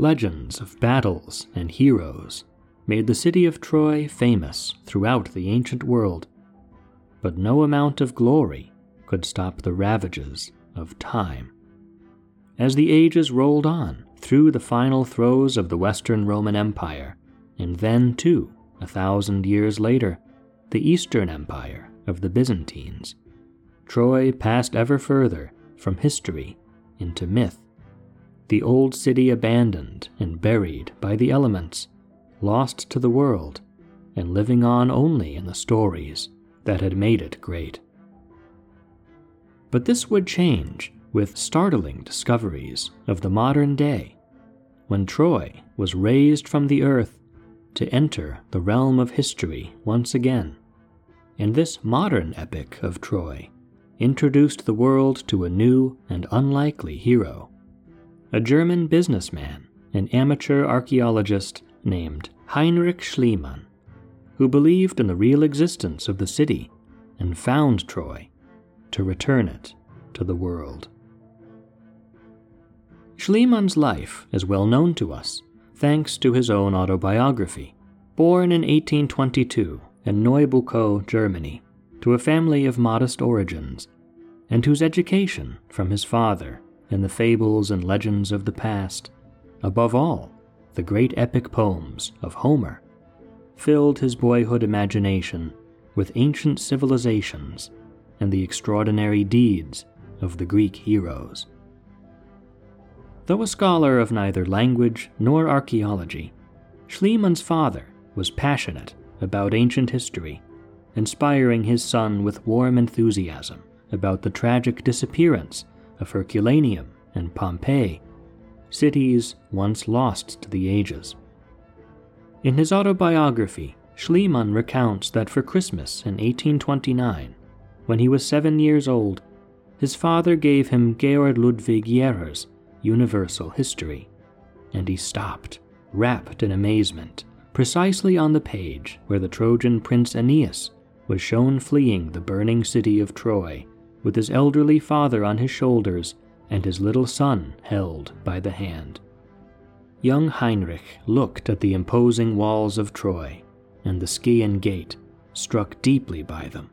Legends of battles and heroes made the city of Troy famous throughout the ancient world, but no amount of glory could stop the ravages of time. As the ages rolled on through the final throes of the Western Roman Empire, and then, too, a thousand years later, the Eastern Empire of the Byzantines, Troy passed ever further from history into myth. The old city abandoned and buried by the elements, lost to the world, and living on only in the stories that had made it great. But this would change with startling discoveries of the modern day, when Troy was raised from the earth to enter the realm of history once again. And this modern epic of Troy introduced the world to a new and unlikely hero, a German businessman and amateur archaeologist named Heinrich Schliemann, who believed in the real existence of the city and found Troy to return it to the world. Schliemann's life is well known to us, thanks to his own autobiography. Born in 1822 in Neubukow, Germany, to a family of modest origins, and whose education from his father in the fables and legends of the past, above all, the great epic poems of Homer, filled his boyhood imagination with ancient civilizations and the extraordinary deeds of the Greek heroes. Though a scholar of neither language nor archaeology, Schliemann's father was passionate about ancient history, inspiring his son with warm enthusiasm about the tragic disappearance of Herculaneum and Pompeii, cities once lost to the ages. In his autobiography, Schliemann recounts that for Christmas in 1829, when he was seven years old, his father gave him Georg Ludwig Jerrer's Universal History, and he stopped, rapt in amazement, precisely on the page where the Trojan prince Aeneas was shown fleeing the burning city of Troy with his elderly father on his shoulders and his little son held by the hand. Young Heinrich looked at the imposing walls of Troy, and the Scaean gate, struck deeply by them,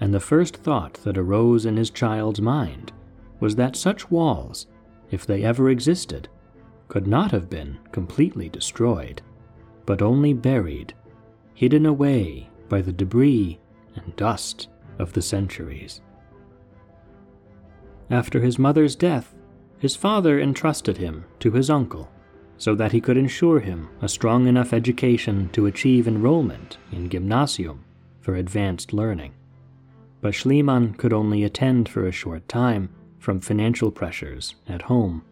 and the first thought that arose in his child's mind was that such walls, if they ever existed, could not have been completely destroyed, but only buried, hidden away by the debris and dust of the centuries. After his mother's death, his father entrusted him to his uncle so that he could ensure him a strong enough education to achieve enrollment in gymnasium for advanced learning. But Schliemann could only attend for a short time from financial pressures at home.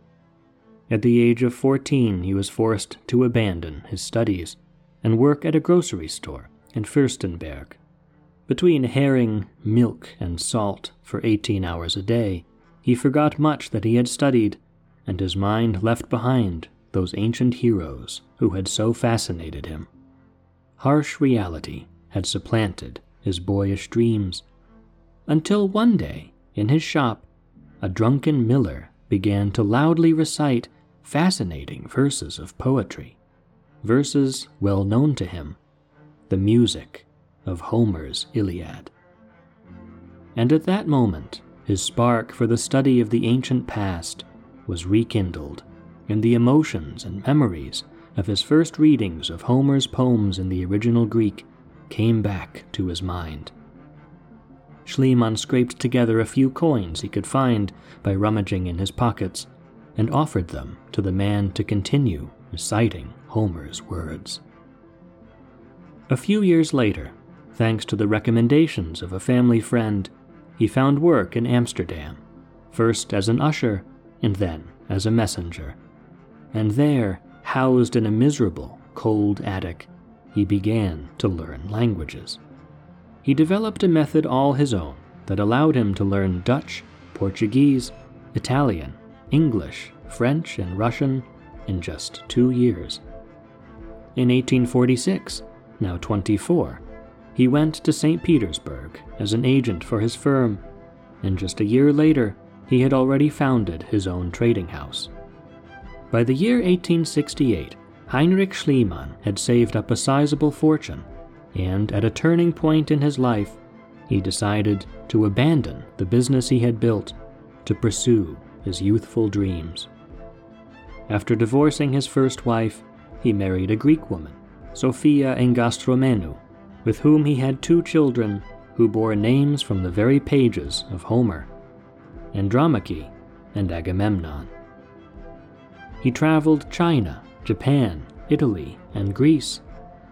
At the age of 14, he was forced to abandon his studies and work at a grocery store in Fürstenberg. Between herring, milk, and salt for 18 hours a day, he forgot much that he had studied, and his mind left behind those ancient heroes who had so fascinated him. Harsh reality had supplanted his boyish dreams, until one day, in his shop, a drunken miller began to loudly recite fascinating verses of poetry, verses well known to him, the music of Homer's Iliad. And at that moment, his spark for the study of the ancient past was rekindled, and the emotions and memories of his first readings of Homer's poems in the original Greek came back to his mind. Schliemann scraped together a few coins he could find by rummaging in his pockets and offered them to the man to continue reciting Homer's words. A few years later, thanks to the recommendations of a family friend, he found work in Amsterdam, first as an usher and then as a messenger. And there, housed in a miserable, cold attic, he began to learn languages. He developed a method all his own that allowed him to learn Dutch, Portuguese, Italian, English, French, and Russian in just two years. In 1846, now 24, he went to St. Petersburg as an agent for his firm, and just a year later, he had already founded his own trading house. By the year 1868, Heinrich Schliemann had saved up a sizable fortune, and at a turning point in his life, he decided to abandon the business he had built to pursue his youthful dreams. After divorcing his first wife, he married a Greek woman, Sophia Engastromenu, with whom he had two children who bore names from the very pages of Homer Andromache and Agamemnon. He traveled China, Japan, Italy, and Greece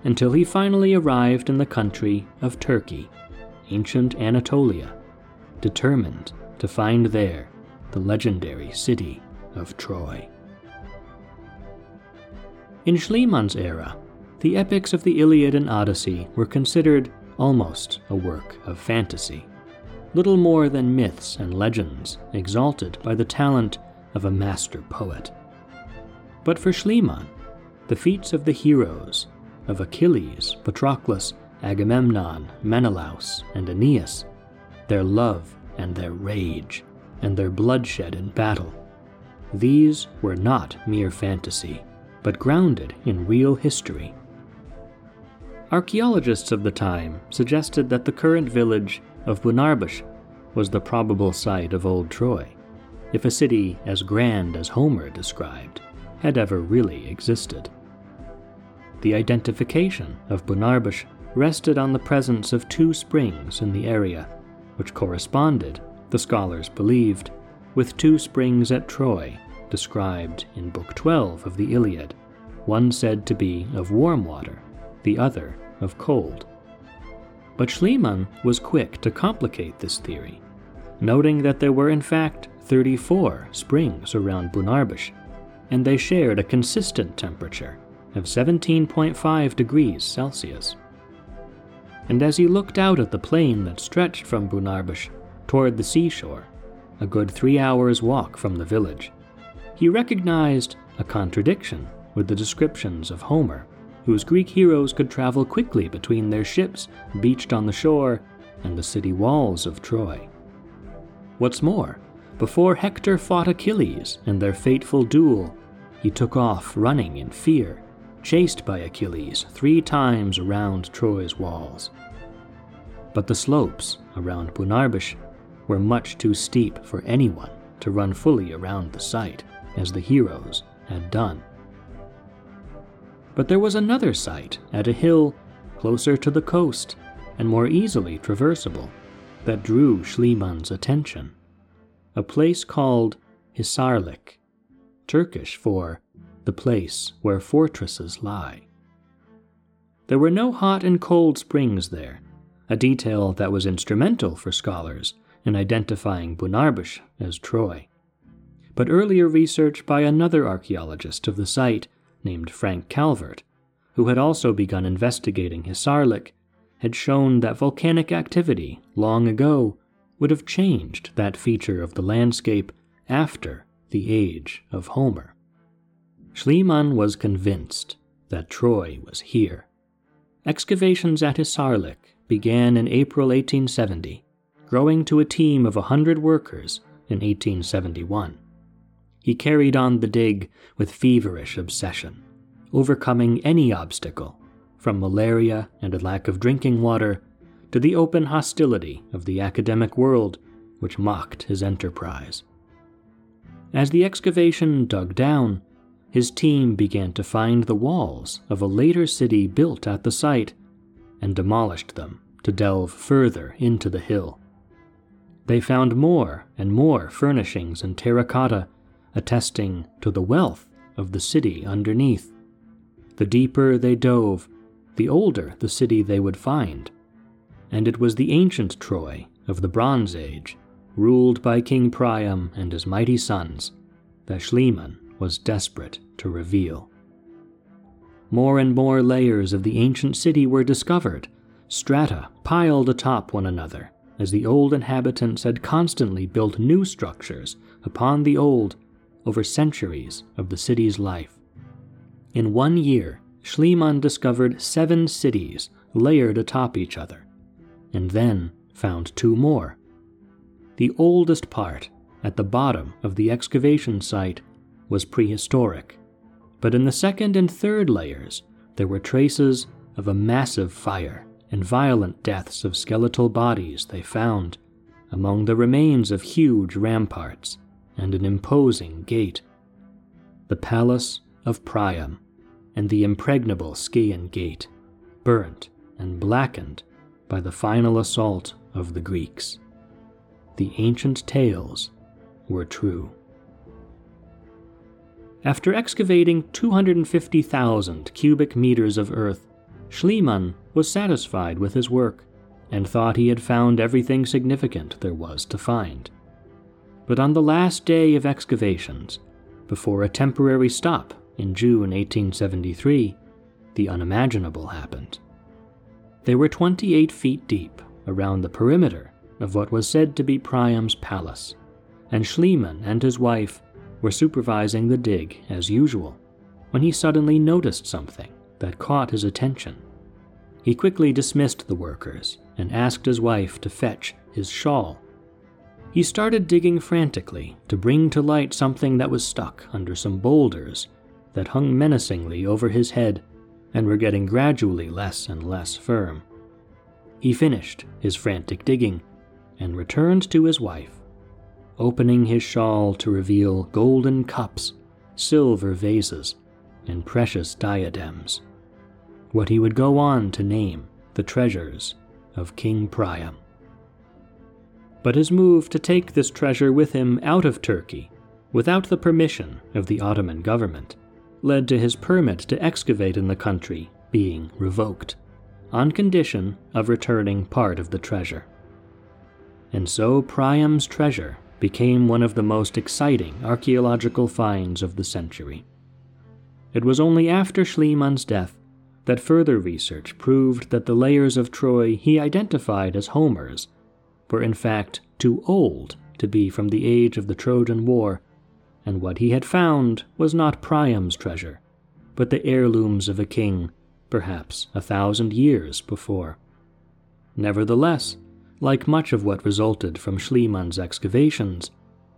until he finally arrived in the country of Turkey, ancient Anatolia, determined to find there the legendary city of Troy. In Schliemann's era, the epics of the Iliad and Odyssey were considered almost a work of fantasy, little more than myths and legends exalted by the talent of a master poet. But for Schliemann, the feats of the heroes of Achilles, Patroclus, Agamemnon, Menelaus, and Aeneas, their love and their rage, and their bloodshed in battle, these were not mere fantasy but grounded in real history. Archaeologists of the time suggested that the current village of Bunarbush was the probable site of Old Troy, if a city as grand as Homer described had ever really existed. The identification of Bunarbush rested on the presence of two springs in the area, which corresponded, the scholars believed, with two springs at Troy described in Book 12 of the Iliad, one said to be of warm water, the other of cold. But Schliemann was quick to complicate this theory, noting that there were in fact 34 springs around Bunarbush, and they shared a consistent temperature of 17.5 degrees Celsius. And as he looked out at the plain that stretched from Bunarbush toward the seashore, a good three hours' walk from the village, he recognized a contradiction with the descriptions of Homer, whose Greek heroes could travel quickly between their ships beached on the shore and the city walls of Troy. What's more, before Hector fought Achilles in their fateful duel, he took off running in fear, chased by Achilles three times around Troy's walls. But the slopes around Bunarbush were much too steep for anyone to run fully around the site as the heroes had done. But there was another site at a hill closer to the coast and more easily traversable that drew Schliemann's attention. A place called Hisarlik, Turkish for the place where fortresses lie. There were no hot and cold springs there, a detail that was instrumental for scholars in identifying Bunarbush as Troy but earlier research by another archaeologist of the site named Frank Calvert, who had also begun investigating Hisarlik, had shown that volcanic activity long ago would have changed that feature of the landscape after the age of Homer. Schliemann was convinced that Troy was here. Excavations at Hisarlik began in April 1870, growing to a team of a hundred workers in 1871 he carried on the dig with feverish obsession, overcoming any obstacle, from malaria and a lack of drinking water to the open hostility of the academic world which mocked his enterprise. As the excavation dug down, his team began to find the walls of a later city built at the site and demolished them to delve further into the hill. They found more and more furnishings and terracotta attesting to the wealth of the city underneath. The deeper they dove, the older the city they would find. And it was the ancient Troy of the Bronze Age, ruled by King Priam and his mighty sons, that Schliemann was desperate to reveal. More and more layers of the ancient city were discovered, strata piled atop one another, as the old inhabitants had constantly built new structures upon the old over centuries of the city's life. In one year, Schliemann discovered seven cities layered atop each other, and then found two more. The oldest part, at the bottom of the excavation site, was prehistoric, but in the second and third layers there were traces of a massive fire and violent deaths of skeletal bodies they found among the remains of huge ramparts and an imposing gate. The Palace of Priam and the impregnable Scaean Gate, burnt and blackened by the final assault of the Greeks. The ancient tales were true. After excavating 250,000 cubic meters of earth, Schliemann was satisfied with his work and thought he had found everything significant there was to find. But on the last day of excavations, before a temporary stop in June 1873, the unimaginable happened. They were 28 feet deep around the perimeter of what was said to be Priam's palace, and Schliemann and his wife were supervising the dig as usual when he suddenly noticed something that caught his attention. He quickly dismissed the workers and asked his wife to fetch his shawl. He started digging frantically to bring to light something that was stuck under some boulders that hung menacingly over his head and were getting gradually less and less firm. He finished his frantic digging and returned to his wife opening his shawl to reveal golden cups, silver vases, and precious diadems, what he would go on to name the treasures of King Priam. But his move to take this treasure with him out of Turkey, without the permission of the Ottoman government, led to his permit to excavate in the country being revoked, on condition of returning part of the treasure. And so Priam's treasure became one of the most exciting archaeological finds of the century. It was only after Schliemann's death that further research proved that the layers of Troy he identified as Homer's were in fact too old to be from the age of the Trojan War, and what he had found was not Priam's treasure, but the heirlooms of a king, perhaps a thousand years before. Nevertheless, like much of what resulted from Schliemann's excavations,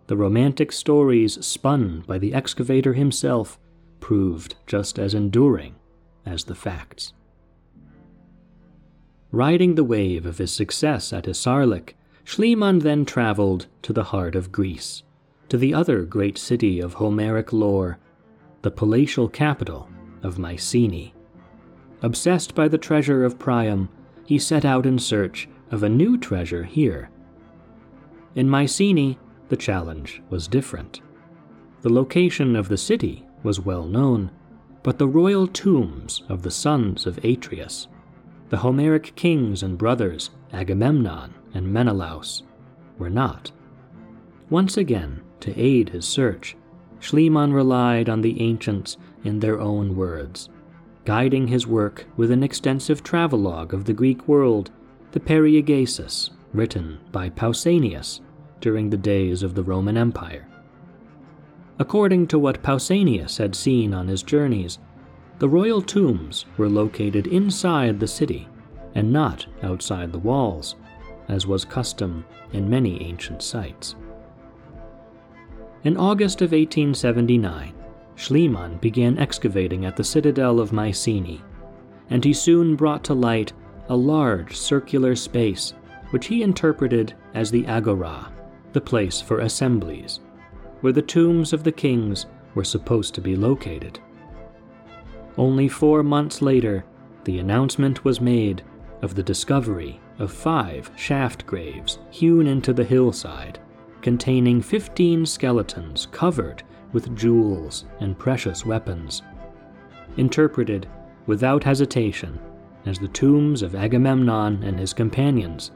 the romantic stories spun by the excavator himself proved just as enduring as the facts. Riding the wave of his success at Hisarlik, Schliemann then traveled to the heart of Greece, to the other great city of Homeric lore, the palatial capital of Mycenae. Obsessed by the treasure of Priam, he set out in search of a new treasure here. In Mycenae, the challenge was different. The location of the city was well known, but the royal tombs of the sons of Atreus, the Homeric kings and brothers Agamemnon and Menelaus, were not. Once again, to aid his search, Schliemann relied on the ancients in their own words, guiding his work with an extensive travelogue of the Greek world the Periegesis, written by Pausanias during the days of the Roman Empire. According to what Pausanias had seen on his journeys, the royal tombs were located inside the city and not outside the walls, as was custom in many ancient sites. In August of 1879, Schliemann began excavating at the citadel of Mycenae, and he soon brought to light a large circular space which he interpreted as the Agora, the place for assemblies, where the tombs of the kings were supposed to be located. Only four months later, the announcement was made of the discovery of five shaft graves hewn into the hillside, containing 15 skeletons covered with jewels and precious weapons. Interpreted without hesitation as the tombs of Agamemnon and his companions,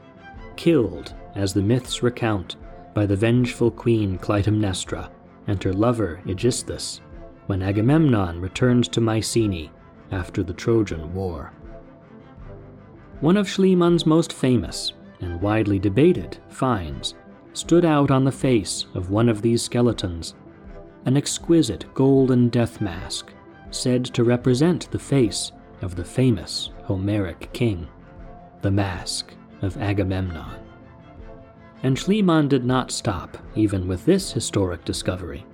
killed, as the myths recount, by the vengeful queen Clytemnestra and her lover Aegisthus when Agamemnon returns to Mycenae after the Trojan War. One of Schliemann's most famous and widely debated finds stood out on the face of one of these skeletons, an exquisite golden death mask said to represent the face of the famous Homeric king, the mask of Agamemnon. And Schliemann did not stop even with this historic discovery.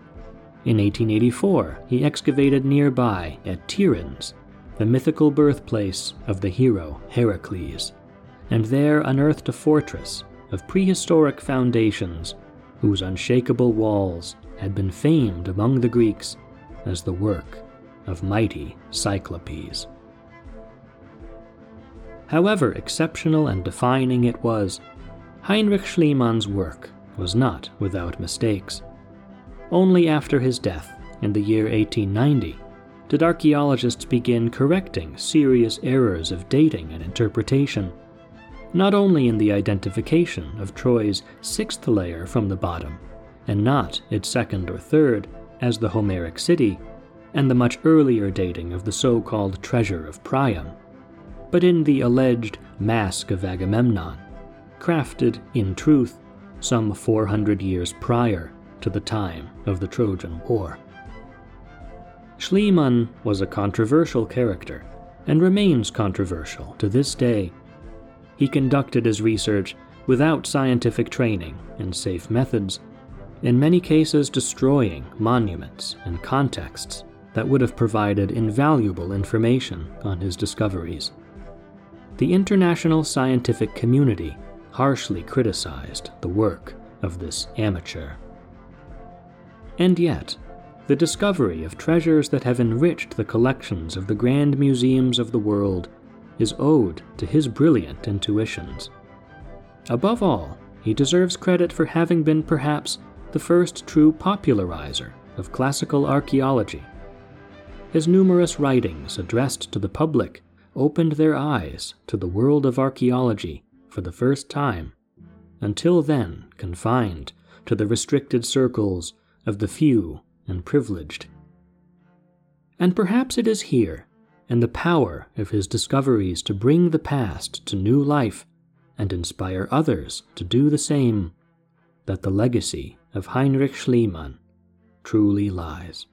In 1884, he excavated nearby at Tiryns, the mythical birthplace of the hero Heracles, and there unearthed a fortress of prehistoric foundations whose unshakable walls had been famed among the Greeks as the work of mighty Cyclopes. However exceptional and defining it was, Heinrich Schliemann's work was not without mistakes. Only after his death, in the year 1890, did archaeologists begin correcting serious errors of dating and interpretation, not only in the identification of Troy's sixth layer from the bottom, and not its second or third, as the Homeric city, and the much earlier dating of the so called treasure of Priam, but in the alleged Mask of Agamemnon, crafted, in truth, some 400 years prior to the time of the Trojan War. Schliemann was a controversial character and remains controversial to this day. He conducted his research without scientific training and safe methods, in many cases destroying monuments and contexts that would have provided invaluable information on his discoveries. The international scientific community harshly criticized the work of this amateur. And yet, the discovery of treasures that have enriched the collections of the grand museums of the world is owed to his brilliant intuitions. Above all, he deserves credit for having been perhaps the first true popularizer of classical archaeology. His numerous writings addressed to the public opened their eyes to the world of archaeology for the first time, until then confined to the restricted circles of the few and privileged. And perhaps it is here, in the power of his discoveries to bring the past to new life and inspire others to do the same, that the legacy of Heinrich Schliemann truly lies.